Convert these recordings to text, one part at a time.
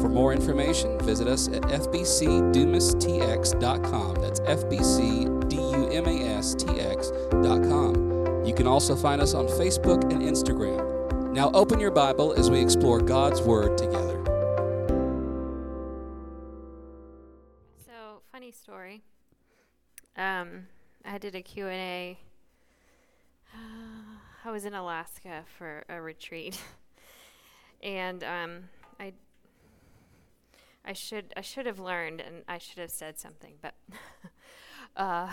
For more information, visit us at fbcdumastx.com. That's fbcdumastx.com. You can also find us on Facebook and Instagram. Now open your Bible as we explore God's Word together. So, funny story. Um, I did a Q&A. I was in Alaska for a retreat. and um, I I should I should have learned and I should have said something, but uh,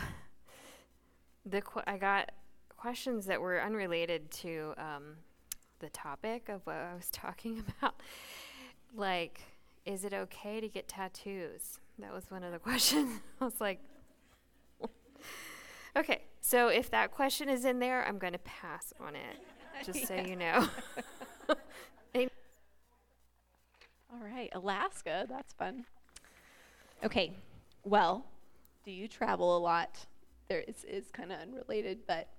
the qu- I got questions that were unrelated to um, the topic of what I was talking about. Like, is it okay to get tattoos? That was one of the questions. I was like, okay, so if that question is in there, I'm going to pass on it, just yeah. so you know. All right, Alaska. That's fun. Okay, well, do you travel a lot? There is is kind of unrelated, but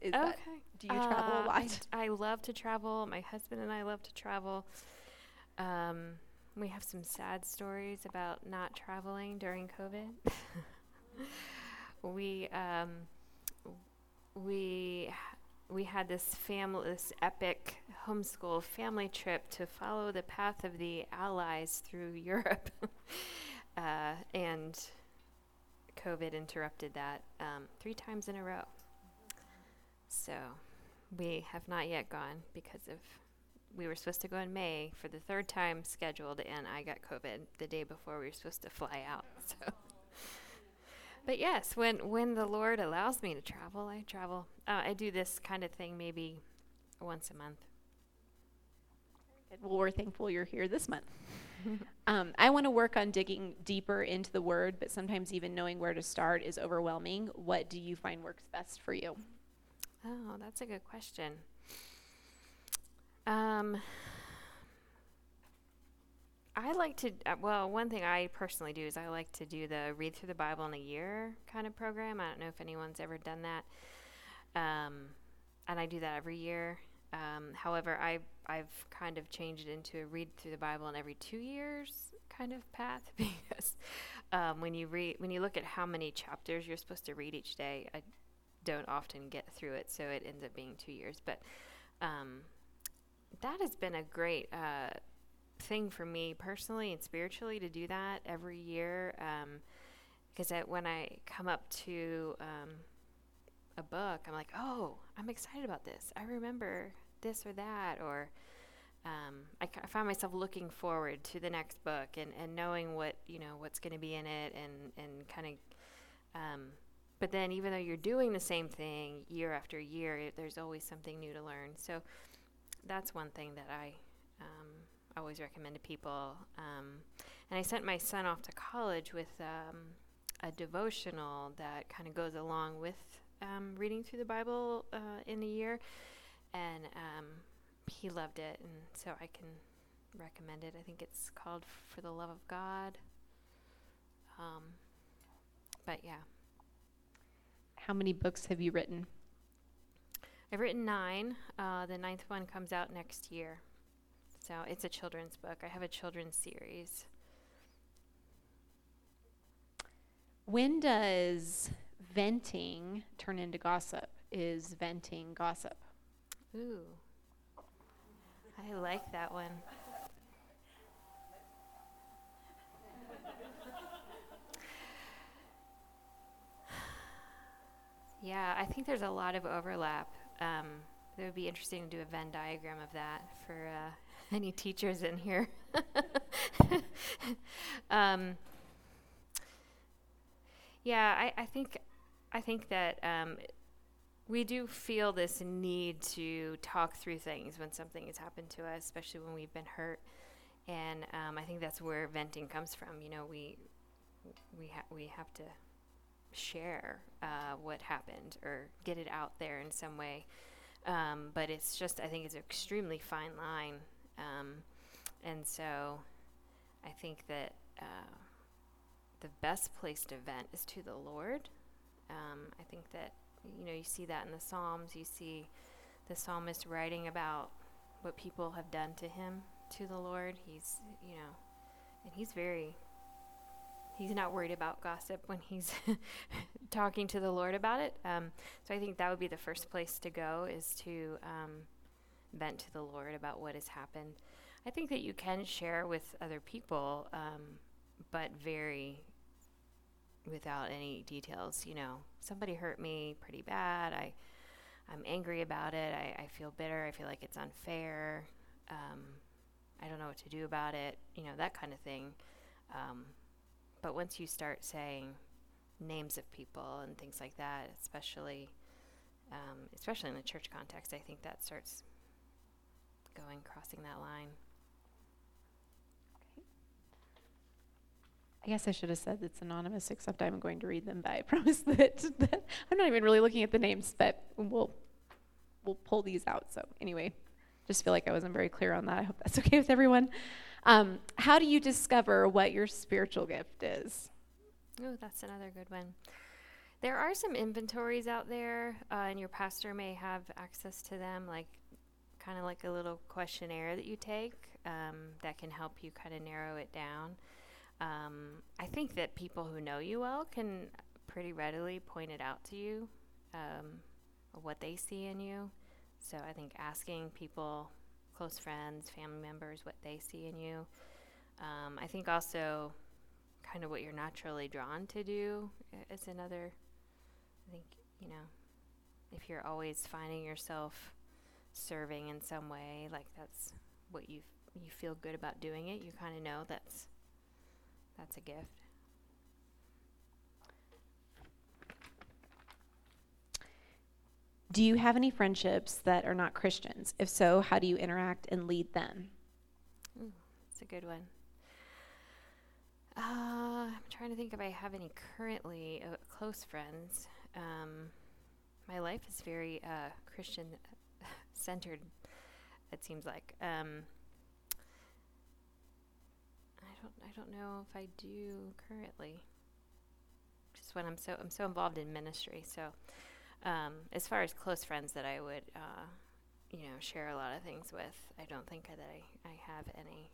is okay. that do you uh, travel a uh, lot? I, I, love to travel. My husband and I love to travel. Um, we have some sad stories about not traveling during COVID. we um, we we had this family, this epic homeschool family trip to follow the path of the Allies through Europe, uh, and COVID interrupted that um, three times in a row. So we have not yet gone because of we were supposed to go in May for the third time scheduled, and I got COVID the day before we were supposed to fly out. So. But yes, when when the Lord allows me to travel, I travel. Uh, I do this kind of thing maybe once a month. Well, we're thankful you're here this month. um, I want to work on digging deeper into the Word, but sometimes even knowing where to start is overwhelming. What do you find works best for you? Oh, that's a good question. Um, I like to, uh, well, one thing I personally do is I like to do the read through the Bible in a year kind of program. I don't know if anyone's ever done that. Um, and I do that every year. Um, however, I, I've kind of changed it into a read through the Bible in every two years kind of path because um, when you read, when you look at how many chapters you're supposed to read each day, I don't often get through it, so it ends up being two years. But um, that has been a great uh, thing for me personally and spiritually to do that every year. Because um, when I come up to um, a book, I'm like, oh, I'm excited about this. I remember this or that, or um, I, I, find myself looking forward to the next book and, and knowing what you know what's going to be in it and and kind of. Um, but then, even though you're doing the same thing year after year, it, there's always something new to learn. So that's one thing that I um, always recommend to people. Um, and I sent my son off to college with um, a devotional that kind of goes along with um, reading through the Bible uh, in a year, and um, he loved it, and so I can recommend it. I think it's called "For the Love of God." Um, but yeah. How many books have you written? I've written nine. Uh, the ninth one comes out next year. So it's a children's book. I have a children's series. When does venting turn into gossip? Is venting gossip? Ooh. I like that one. yeah, I think there's a lot of overlap. Um, it would be interesting to do a Venn diagram of that for uh, any teachers in here. um, yeah, I, I, think I think that um, we do feel this need to talk through things when something has happened to us, especially when we've been hurt. And um, I think that's where venting comes from. You know, we we ha- we have to share uh, what happened or get it out there in some way. Um, but it's just, I think it's an extremely fine line. Um, and so I think that uh, the best place to vent is to the Lord. Um, I think that, you know, you see that in the Psalms. You see the psalmist writing about what people have done to him, to the Lord. He's, you know, and he's very he's not worried about gossip when he's talking to the Lord about it. Um, so I think that would be the first place to go is to um, vent to the Lord about what has happened. I think that you can share with other people, um, but very without any details. You know, somebody hurt me pretty bad. I I'm angry about it. I, I feel bitter. I feel like it's unfair. Um, I don't know what to do about it. You know, that kind of thing. Um, but once you start saying names of people and things like that, especially um, especially in the church context, I think that starts going crossing that line. I guess I should have said it's anonymous, except I'm going to read them. But I promise that, that I'm not even really looking at the names, but we'll we'll pull these out. So anyway, just feel like I wasn't very clear on that. I hope that's okay with everyone. Um, how do you discover what your spiritual gift is? Oh, that's another good one. There are some inventories out there, uh, and your pastor may have access to them, like kind of like a little questionnaire that you take um, that can help you kind of narrow it down. Um, I think that people who know you well can pretty readily point it out to you, um, what they see in you. So I think asking people close friends, family members, what they see in you. Um, I think also kind of what you're naturally drawn to do is another. I think, you know, if you're always finding yourself serving in some way, like that's what you you feel good about doing it, you kind of know that's that's a gift. Do you have any friendships that are not Christians? If so, how do you interact and lead them? That's a good one. Uh, I'm trying to think if I have any currently uh, close friends. Um, my life is very uh, Christian centered. It seems like. Um, don't. I don't know if I do currently. Just when I'm so I'm so involved in ministry, so um, as far as close friends that I would, uh, you know, share a lot of things with, I don't think that I, I have any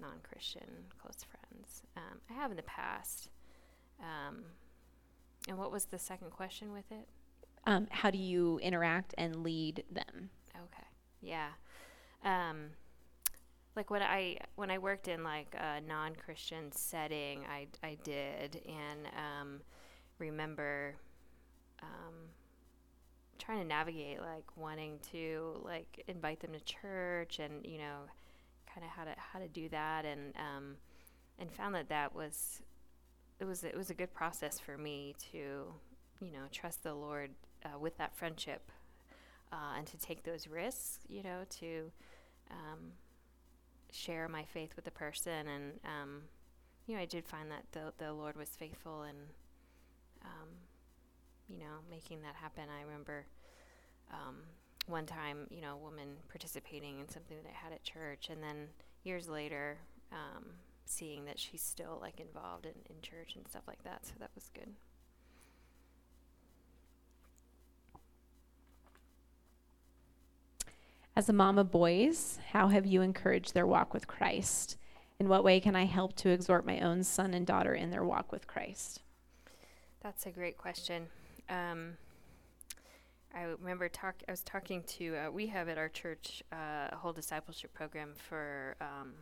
non-Christian close friends. Um, I have in the past. Um, and what was the second question with it? Um, how do you interact and lead them? Okay. Yeah. Um, like when I when I worked in like a non-Christian setting, I I did and um, remember um, trying to navigate like wanting to like invite them to church and you know kind of how to how to do that and um, and found that that was it was it was a good process for me to you know trust the Lord uh, with that friendship uh, and to take those risks you know to um, share my faith with the person and um, you know I did find that the the Lord was faithful in, um, you know, making that happen. I remember um, one time, you know, a woman participating in something that I had at church, and then years later, um, seeing that she's still like involved in, in church and stuff like that. So that was good. As a mom of boys, how have you encouraged their walk with Christ? In what way can I help to exhort my own son and daughter in their walk with Christ? That's a great question. Um, I remember talk. I was talking to. Uh, we have at our church uh, a whole discipleship program for um,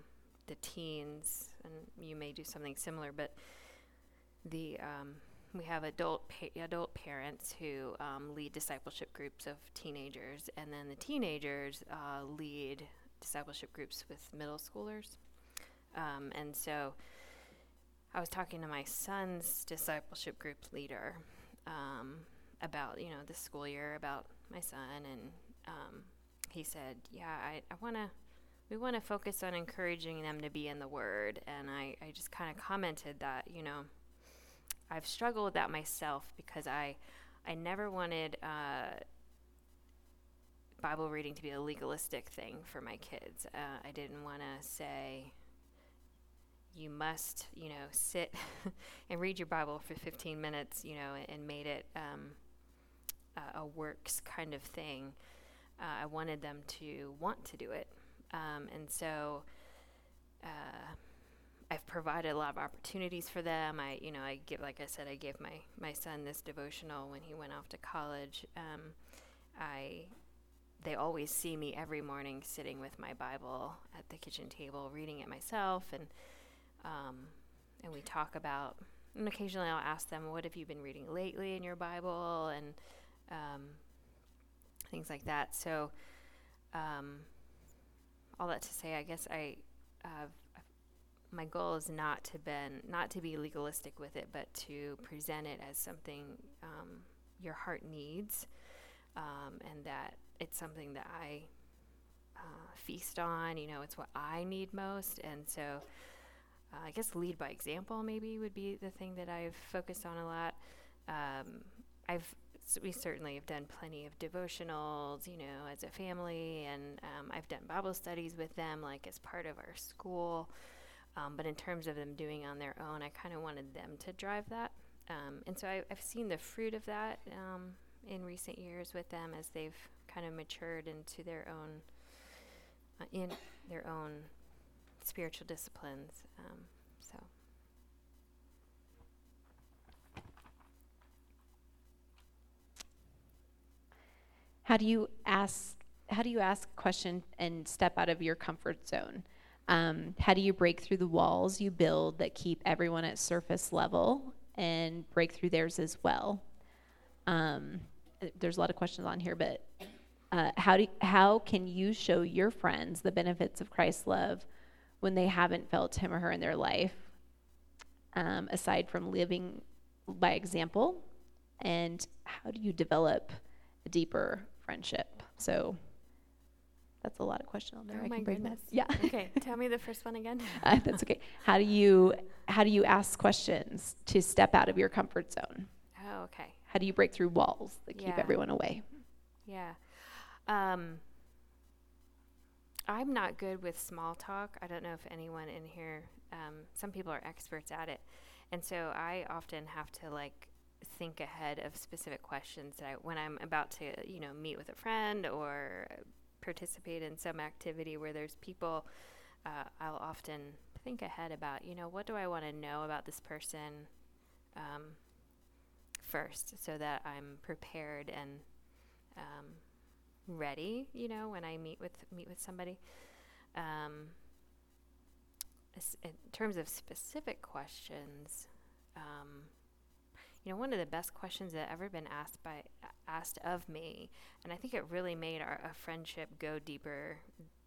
the teens, and you may do something similar. But the um, we have adult pa- adult parents who um, lead discipleship groups of teenagers, and then the teenagers uh, lead discipleship groups with middle schoolers. Um, and so, I was talking to my son's discipleship group leader um, about you know the school year about my son, and um, he said, "Yeah, I, I want to." We want to focus on encouraging them to be in the Word, and I, I just kind of commented that you know I've struggled with that myself because I I never wanted uh, Bible reading to be a legalistic thing for my kids. Uh, I didn't want to say you must, you know, sit and read your Bible for 15 minutes, you know, and made it um, a works kind of thing. Uh, I wanted them to want to do it. Um, and so uh, I've provided a lot of opportunities for them. I, you know, I give, like I said, I gave my, my son this devotional when he went off to college. Um, I, they always see me every morning sitting with my Bible at the kitchen table, reading it myself, and um, and we talk about. And occasionally, I'll ask them, "What have you been reading lately in your Bible?" and um, things like that. So, um, all that to say, I guess I, uh, my goal is not to been not to be legalistic with it, but to present it as something um, your heart needs, um, and that it's something that I uh, feast on. You know, it's what I need most, and so. Uh, I guess lead by example maybe would be the thing that I've focused on a lot. Um, I've we certainly have done plenty of devotionals, you know, as a family, and um, I've done Bible studies with them, like as part of our school. Um, but in terms of them doing on their own, I kind of wanted them to drive that. Um, and so I, have seen the fruit of that um, in recent years with them as they've kind of matured into their own, uh, in their own spiritual disciplines. Um, so. How do you ask? How do you ask a question and step out of your comfort zone? Um, how do you break through the walls you build that keep everyone at surface level and break through theirs as well? Um, there's a lot of questions on here, but uh, how do how can you show your friends the benefits of Christ's love when they haven't felt him or her in their life? Um, aside from living by example, and how do you develop a deeper friendship? So that's a lot of question on there. Oh I my goodness. Yeah. okay. Tell me the first one again. uh, that's okay. How do you how do you ask questions to step out of your comfort zone? Oh, okay. How do you break through walls that keep everyone away? Yeah. Um, I'm not good with small talk. I don't know if anyone in here. Um, some people are experts at it, and so I often have to like think ahead of specific questions that I, when I'm about to, you know, meet with a friend or participate in some activity where there's people, uh, I'll often think ahead about, you know, what do I want to know about this person um, first so that I'm prepared and um, ready, you know, when I meet with meet with somebody. Um, in terms of specific questions, um, you know, one of the best questions that ever been asked by asked of me, and I think it really made our a friendship go deeper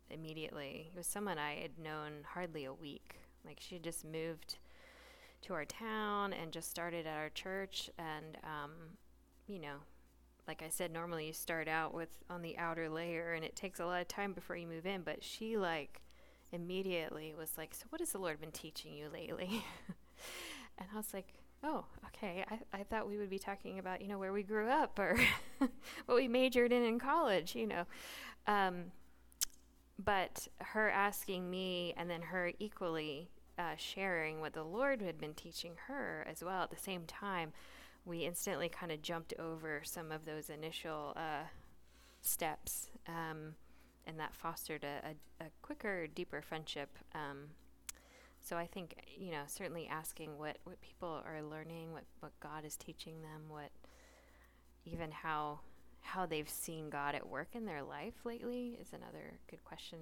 immediately. It was someone I had known hardly a week. Like she just moved to our town and just started at our church, and um, you know, like I said, normally you start out with on the outer layer, and it takes a lot of time before you move in. But she like immediately was like, "So what has the Lord been teaching you lately?" and I was like, oh, okay. I, I thought we would be talking about, you know, where we grew up or what we majored in in college, you know. Um, but her asking me and then her equally uh, sharing what the Lord had been teaching her as well at the same time, we instantly kind of jumped over some of those initial uh, steps. Um, and that fostered a, a, a, quicker, deeper friendship um, so I think you know certainly asking what what people are learning, what what God is teaching them, what even how how they've seen God at work in their life lately is another good question.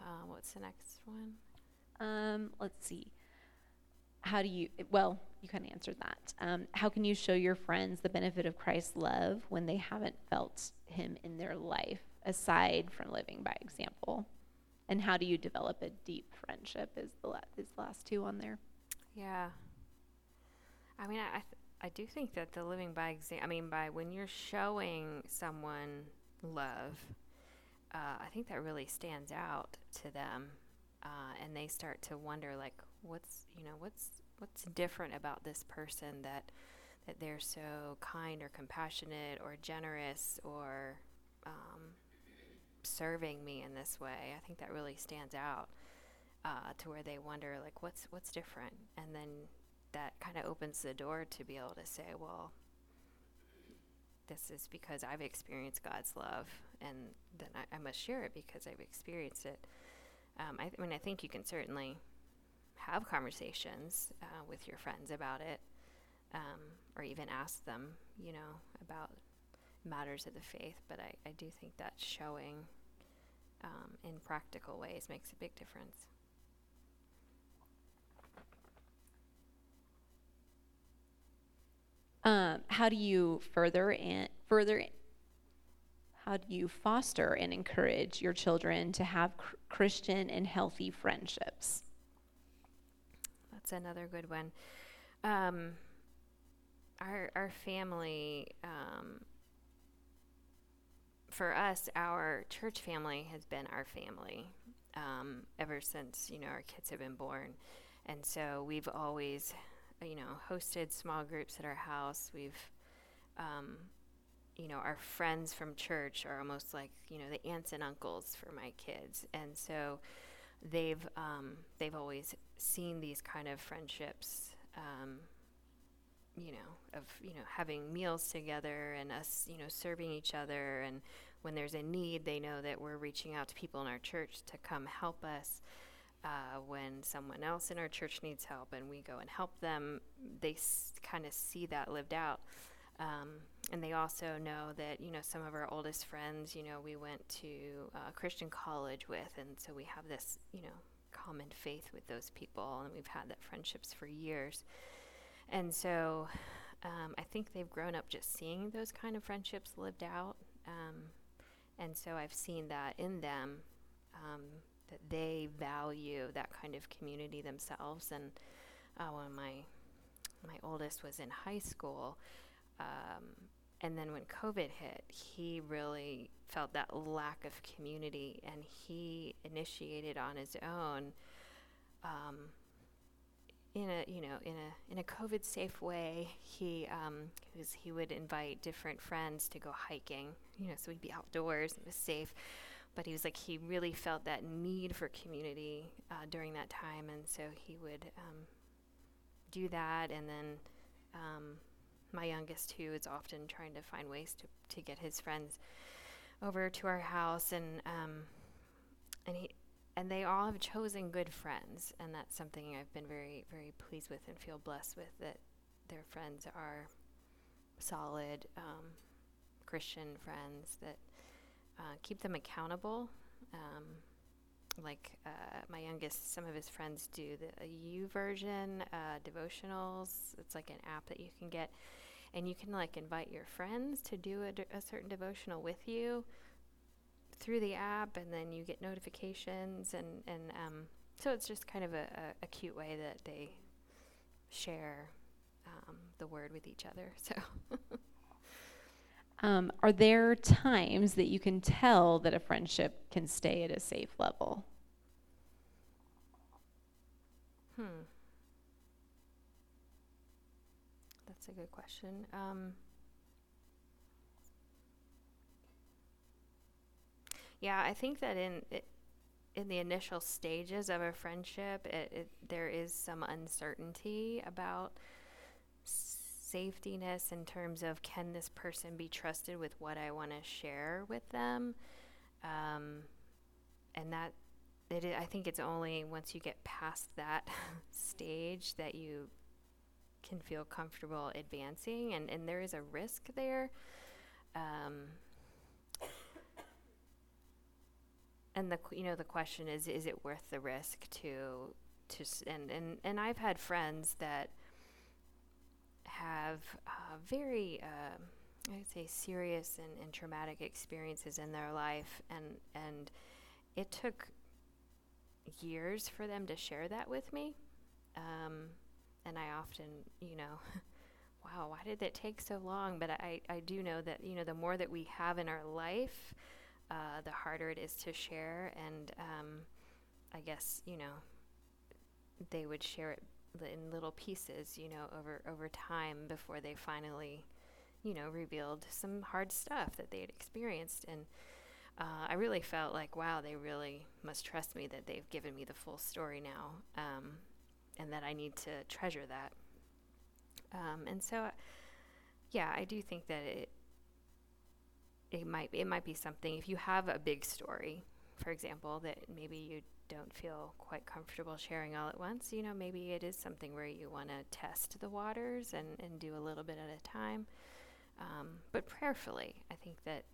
Uh, what's the next one? Um, let's see. How do you? Well, you kind of answered that. Um, how can you show your friends the benefit of Christ's love when they haven't felt Him in their life, aside from living by example? And how do you develop a deep friendship is the la- is the last two on there? Yeah. I mean i th- i do think that the living by example i mean by when you're showing someone love uh, i think that really stands out to them uh, and they start to wonder like what's you know what's what's different about this person that that they're so kind or compassionate or generous or um, serving me in this way. I think that really stands out uh, to where they wonder like what's what's different, and then that kind of opens the door to be able to say, well, this is because I've experienced God's love, and then I, I must share it because I've experienced it. Um, I, th- I, mean, I think you can certainly have conversations uh, with your friends about it, um, or even ask them, you know, about matters of the faith. But I, I do think that showing um, in practical ways makes a big difference. Um, how do you further and further? How do you foster and encourage your children to have cr- Christian and healthy friendships? That's another good one. Um, our our family, um, for us, our church family has been our family um, ever since you know our kids have been born, and so we've always you know, hosted small groups at our house. We've, um, you know, our friends from church are almost like, you know, the aunts and uncles for my kids. And so they've, um, they've always seen these kind of friendships, um, you know, of, you know, having meals together and us, you know, serving each other. And when there's a need, they know that we're reaching out to people in our church to come help us uh, when someone else in our church needs help and we go and help them, they s- kind of see that lived out. Um, and they also know that, you know, some of our oldest friends, you know, we went to uh, Christian college with, and so we have this, you know, common faith with those people, and we've had that friendships for years. And so um, I think they've grown up just seeing those kind of friendships lived out. Um, and so I've seen that in them. Um, that they value that kind of community themselves. And uh, when my my oldest was in high school, um, and then when COVID hit, he really felt that lack of community, and he initiated on his own. Um, in a you know in a in a COVID safe way, he um, was, he would invite different friends to go hiking. You know, so we'd be outdoors. It was safe, but he was like he really felt that need for community uh, during that time, and so he would um, do that. And then um, my youngest, who is often trying to find ways to to get his friends over to our house, and um, and he and they all have chosen good friends, and that's something I've been very very pleased with and feel blessed with that their friends are solid um, Christian friends that uh, keep them accountable. Um, like uh, my youngest, some of his friends do the YouVersion uh, devotionals. It's like an app that you can get, and you can like invite your friends to do a, de- a certain devotional with you through the app, and then you get notifications, and and um, so it's just kind of a, a, a cute way that they share um, the word with each other. So. Um, are there times that you can tell that a friendship can stay at a safe level? Hmm. That's a good question. Um, yeah, I think that in in the initial stages of a friendship, it, it, there is some uncertainty about safetyness in terms of can this person be trusted with what I want to share with them, um, and that it, I think it's only once you get past that stage that you can feel comfortable advancing, and and there is a risk there. Um, and the you know the question is is it worth the risk to to and and and I've had friends that have uh, very, uh, I would say, serious and, and traumatic experiences in their life, and and it took years for them to share that with me. Um, and I often, you know, wow, why did it take so long? But I, I do know that, you know, the more that we have in our life, uh, the harder it is to share. And um, I guess, you know, they would share it in little pieces, you know, over over time before they finally, you know, revealed some hard stuff that they had experienced. And uh, I really felt like, wow, they really must trust me that they've given me the full story now, um, and that I need to treasure that. Um, and so, yeah, I do think that it it might it might be something if you have a big story, for example, that maybe you don't feel quite comfortable sharing all at once, you know, maybe it is something where you want to test the waters and, and do a little bit at a time. Um, but prayerfully, I think that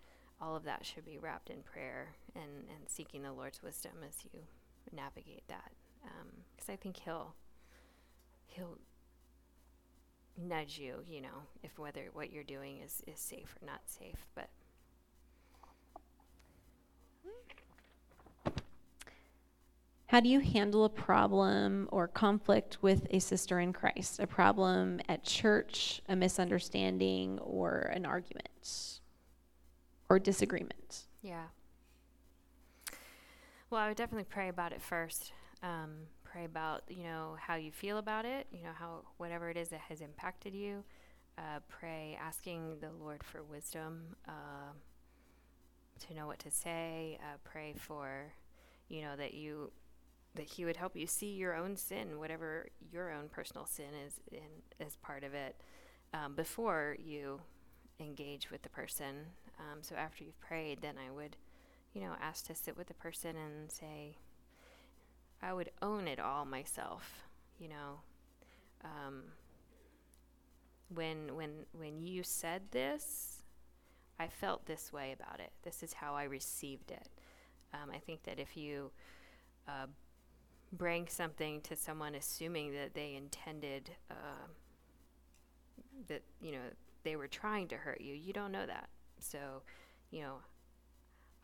all of that should be wrapped in prayer and, and seeking the Lord's wisdom as you navigate that. Because um, I think He'll He'll nudge you, you know, if whether what you're doing is, is safe or not safe. But How do you handle a problem or conflict with a sister in Christ? A problem at church, a misunderstanding, or an argument or disagreement? Yeah. Well, I would definitely pray about it first. Um, pray about you know how you feel about it. You know how whatever it is that has impacted you. Uh, pray asking the Lord for wisdom uh, to know what to say. Uh, pray for you know that you that he would help you see your own sin, whatever your own personal sin is in as part of it, um, before you engage with the person. Um, so after you've prayed, then I would, you know, ask to sit with the person and say, I would own it all myself, you know. Um, when when when you said this, I felt this way about it. This is how I received it. Um, I think that if you uh, bring something to someone assuming that they intended uh, that you know they were trying to hurt you. You don't know that. So you know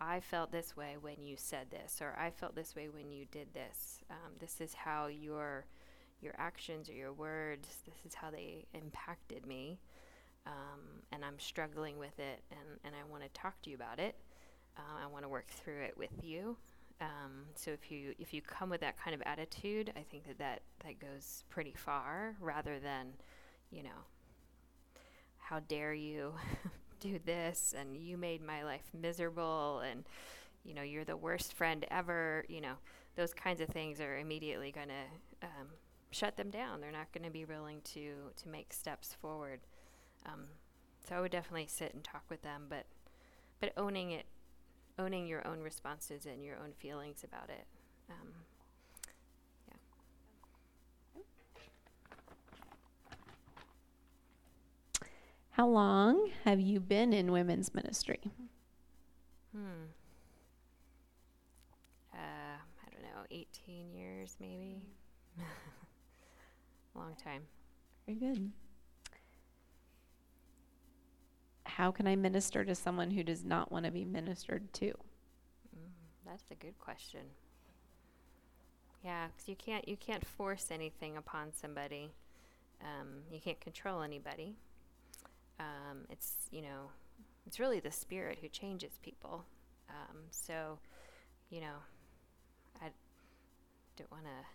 i felt this way when you said this or i felt this way when you did this. Um, this is how your your actions or your words this is how they impacted me. Um, and i'm struggling with it and, and i want to talk to you about it. Uh, i want to work through it with you um, so if you if you come with that kind of attitude, I think that that, that goes pretty far. Rather than, you know, how dare you do this and you made my life miserable and you know you're the worst friend ever. You know those kinds of things are immediately going to um, shut them down. They're not going to be willing to to make steps forward. Um, so I would definitely sit and talk with them, but but owning it owning your own responses and your own feelings about it. Um, yeah. How long have you been in women's ministry? Hmm. Uh, I don't know, 18 years maybe. Long time. Very good. How can I minister to someone who does not want to be ministered to? Mm, that's a good question. Yeah, because you can't you can't force anything upon somebody. Um, you can't control anybody. Um, it's you know, it's really the spirit who changes people. Um, so, you know, I don't want to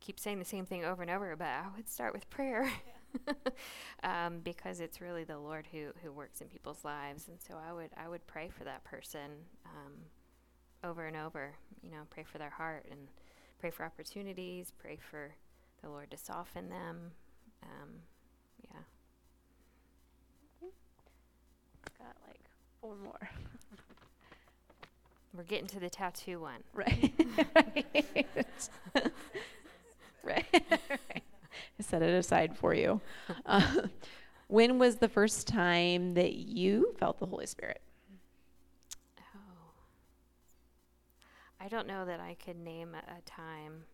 keep saying the same thing over and over, but I would start with prayer. Yeah. um, because it's really the Lord who, who works in people's lives. And so I would I would pray for that person um, over and over. You know, pray for their heart and pray for opportunities. Pray for the Lord to soften them. Um, yeah. Got like four more. We're getting to the tattoo one. Right. right. right. I set it aside for you. Uh, when was the first time that you felt the Holy Spirit? Oh, I don't know that I could name a, time.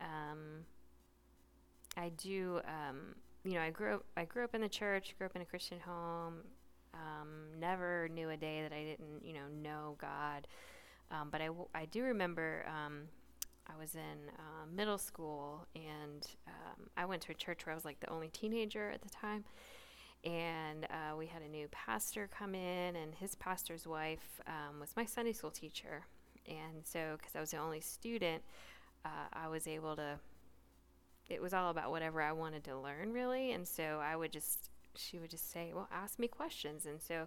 Um, I do. Um, you know, I grew up. I grew up in the church. Grew up in a Christian home. Um, never knew a day that I didn't, you know, know God. Um, but I, w- I do remember um, I was in uh, middle school, and um, I went to a church where I was like the only teenager at the time. And uh, we had a new pastor come in, and his pastor's wife um, was my Sunday school teacher. And so, because I was the only student, uh, I was able to it was all about whatever I wanted to learn, really. And so I would just, she would just say, well, ask me questions. And so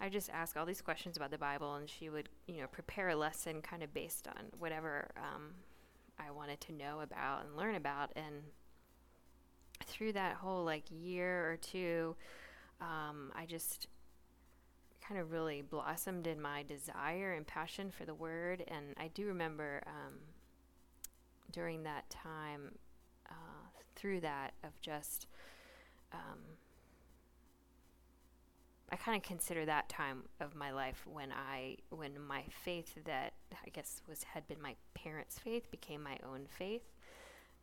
I just ask all these questions about the Bible, and she would, you know, prepare a lesson kind of based on whatever um, I wanted to know about and learn about. And through that whole like year or two, um, I just kind of really blossomed in my desire and passion for the Word. And I do remember um, during that time, uh, through that, of just. I kind of consider that time of my life when I when my faith that I guess was had been my parents' faith became my own faith,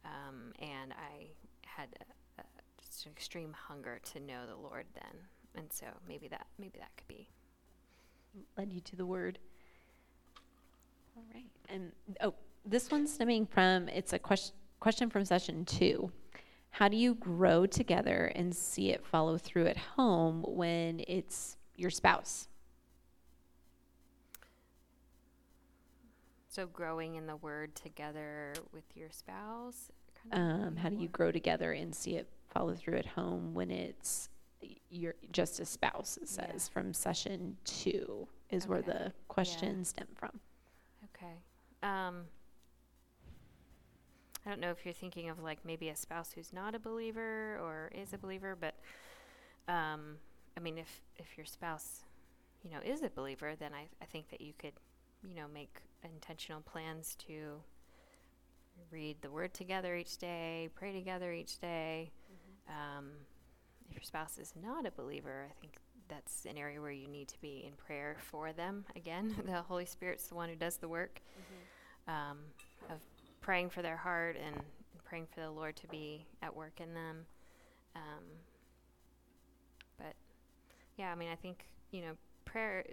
um, and I had a, a, just an extreme hunger to know the Lord then, and so maybe that maybe that could be led you to the Word. All right, and oh, this one's stemming from it's a question question from session two. How do you grow together and see it follow through at home when it's your spouse? So, growing in the word together with your spouse? Um, how do you grow together and see it follow through at home when it's you're just a spouse, it says yeah. from session two, is okay. where the question yeah. stem from. Okay. Um, I don't know if you're thinking of like maybe a spouse who's not a believer or is a believer, but um, I mean, if if your spouse, you know, is a believer, then I I think that you could, you know, make intentional plans to read the Word together each day, pray together each day. Mm-hmm. Um, if your spouse is not a believer, I think that's an area where you need to be in prayer for them. Again, the Holy Spirit's the one who does the work. Mm-hmm. Um, of praying for their heart and praying for the Lord to be at work in them. Um, but yeah, I mean, I think you know, prayer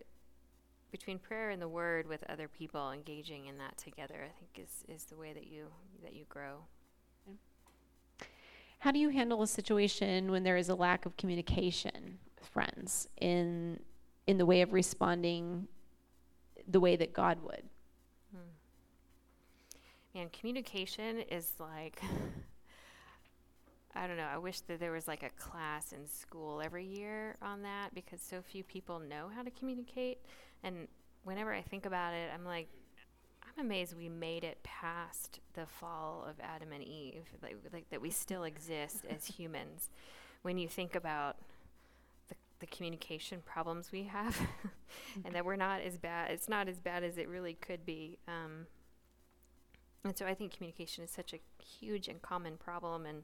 between prayer and the Word with other people, engaging in that together, I think is is the way that you that you grow. How do you handle a situation when there is a lack of communication with friends in in the way of responding the way that God would? And communication is like I don't know. I wish that there was like a class in school every year on that because so few people know how to communicate. And whenever I think about it, I'm like, I'm amazed we made it past the fall of Adam and Eve, like, like that we still exist as humans. When you think about the, the communication problems we have, and that we're not as bad, it's not as bad as it really could be. Um, and so I think communication is such a huge and common problem, and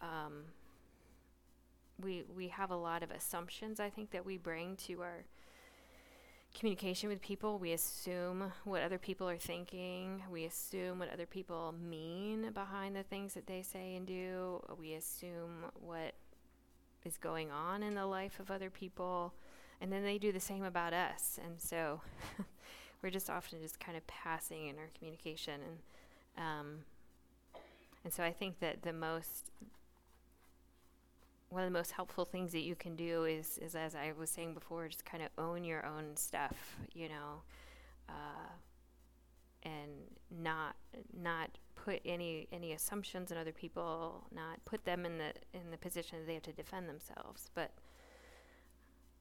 um, we we have a lot of assumptions. I think that we bring to our communication with people. We assume what other people are thinking. We assume what other people mean behind the things that they say and do. We assume what is going on in the life of other people, and then they do the same about us. And so. we're just often just kind of passing in our communication and um, and so I think that the most one of the most helpful things that you can do is is as I was saying before, just kind of own your own stuff, you know, uh, and not not put any any assumptions on other people, not put them in the in the position that they have to defend themselves, but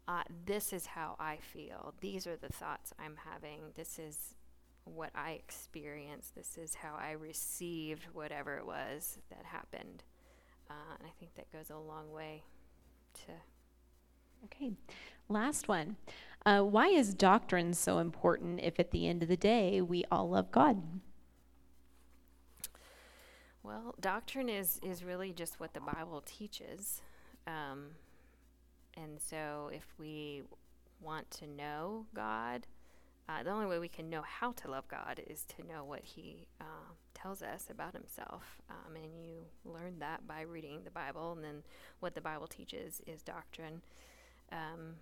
uh, this is how I feel. These are the thoughts I'm having. This is what I experienced. This is how I received whatever it was that happened. Uh, and I think that goes a long way to. Okay, last one. Uh, why is doctrine so important if at the end of the day we all love God? Well, doctrine is, is really just what the Bible teaches. Um, and so if we want to know God, uh, the only way we can know how to love God is to know what He uh, tells us about Himself. Um, and you learn that by reading the Bible, and then what the Bible teaches is doctrine. Um,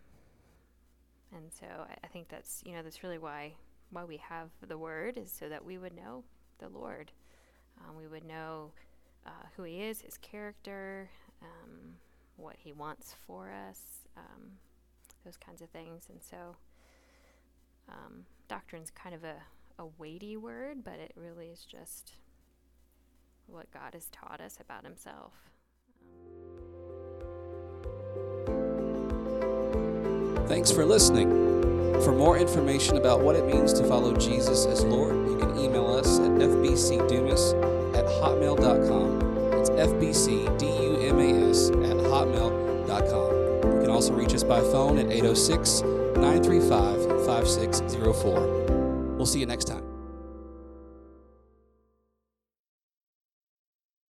and so I, I, think that's you know that's really why why we have the Word is so that we would know the Lord. Um, we would know uh, who He is, His character, um, what He wants for us, um, those kinds of things. And so. Um, doctrine's kind of a, a weighty word, but it really is just what God has taught us about Himself. Thanks for listening. For more information about what it means to follow Jesus as Lord, you can email us at fbcdumas at hotmail.com. It's fbcdumas at hotmail.com. You can also reach us by phone at 806 935 5604. We'll see you next time.